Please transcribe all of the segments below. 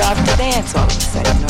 loved to dance all of a sudden,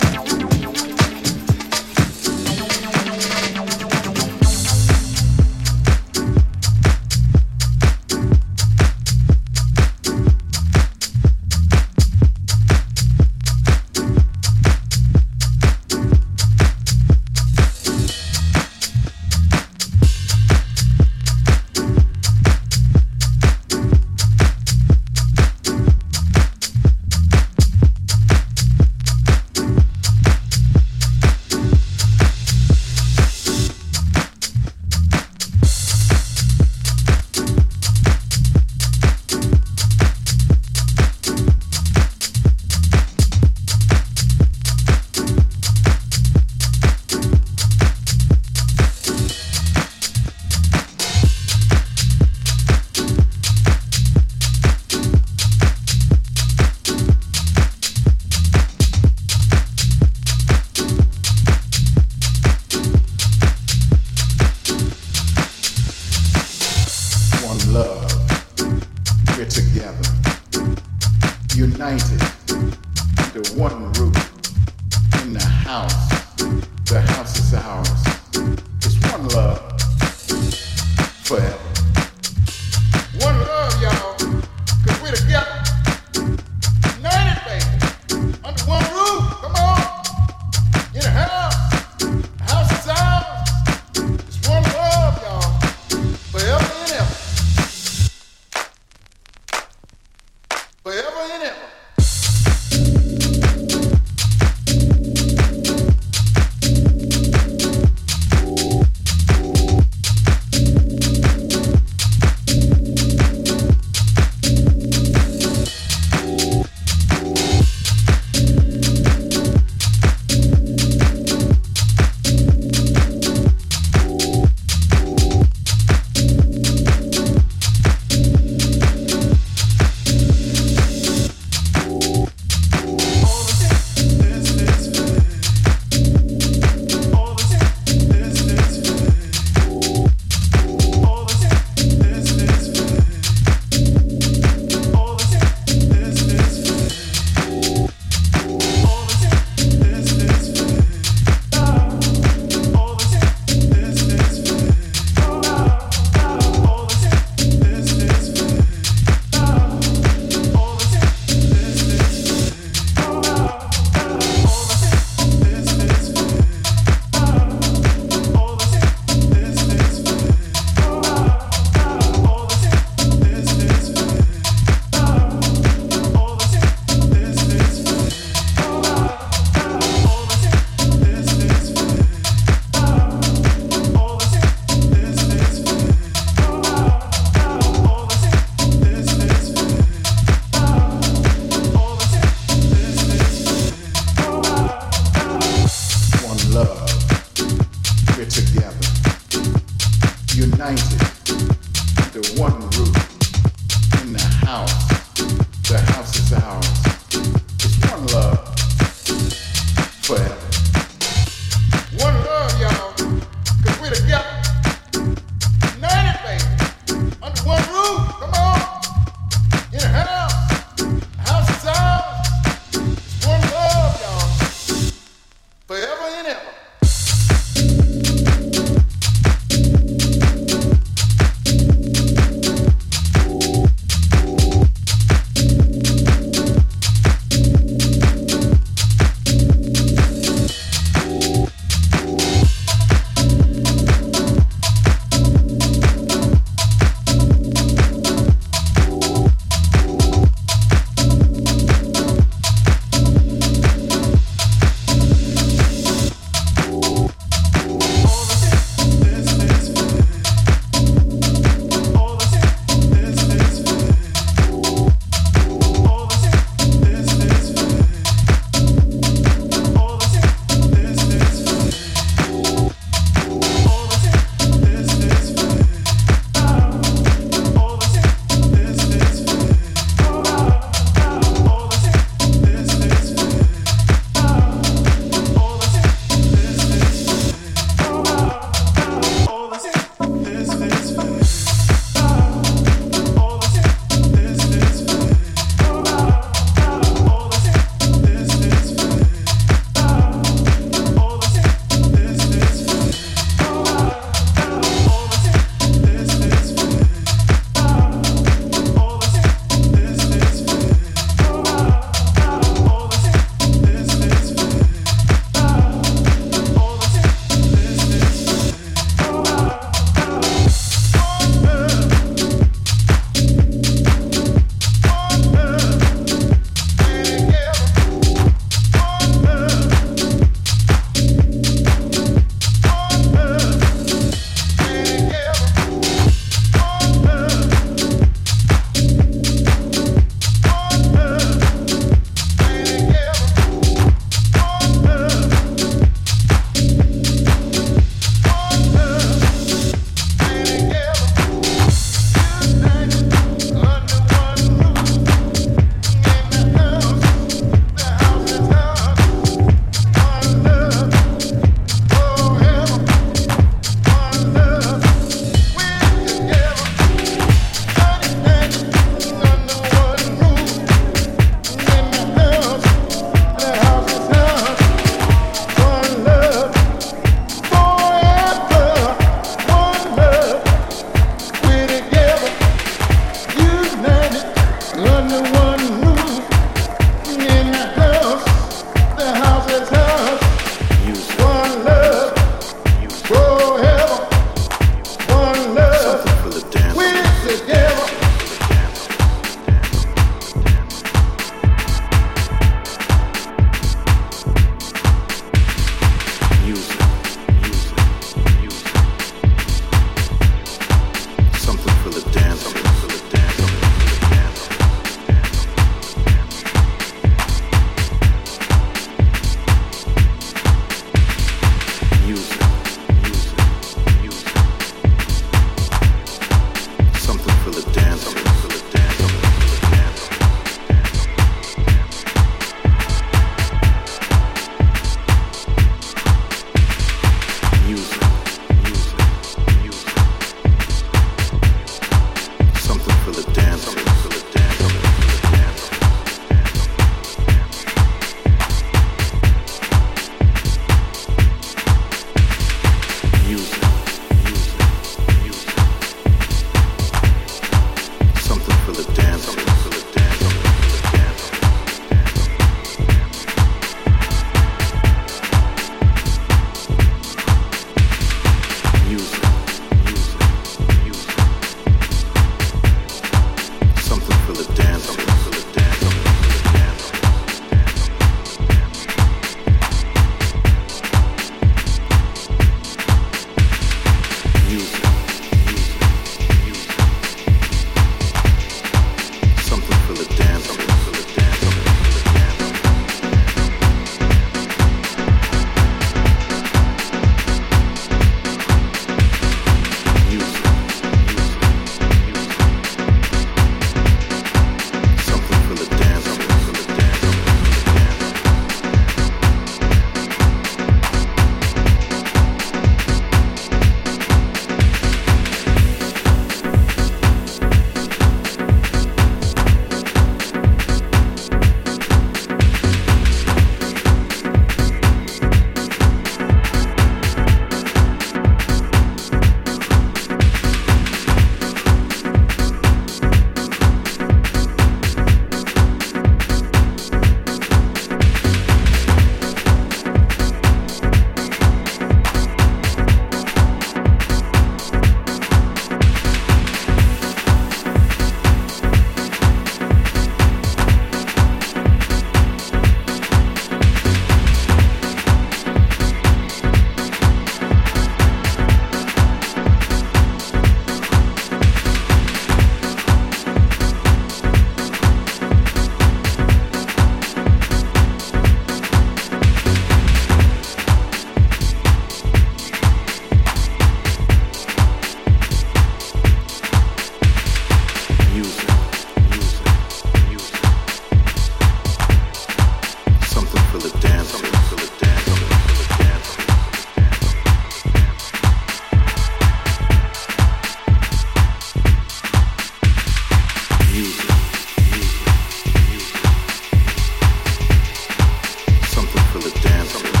for the dance.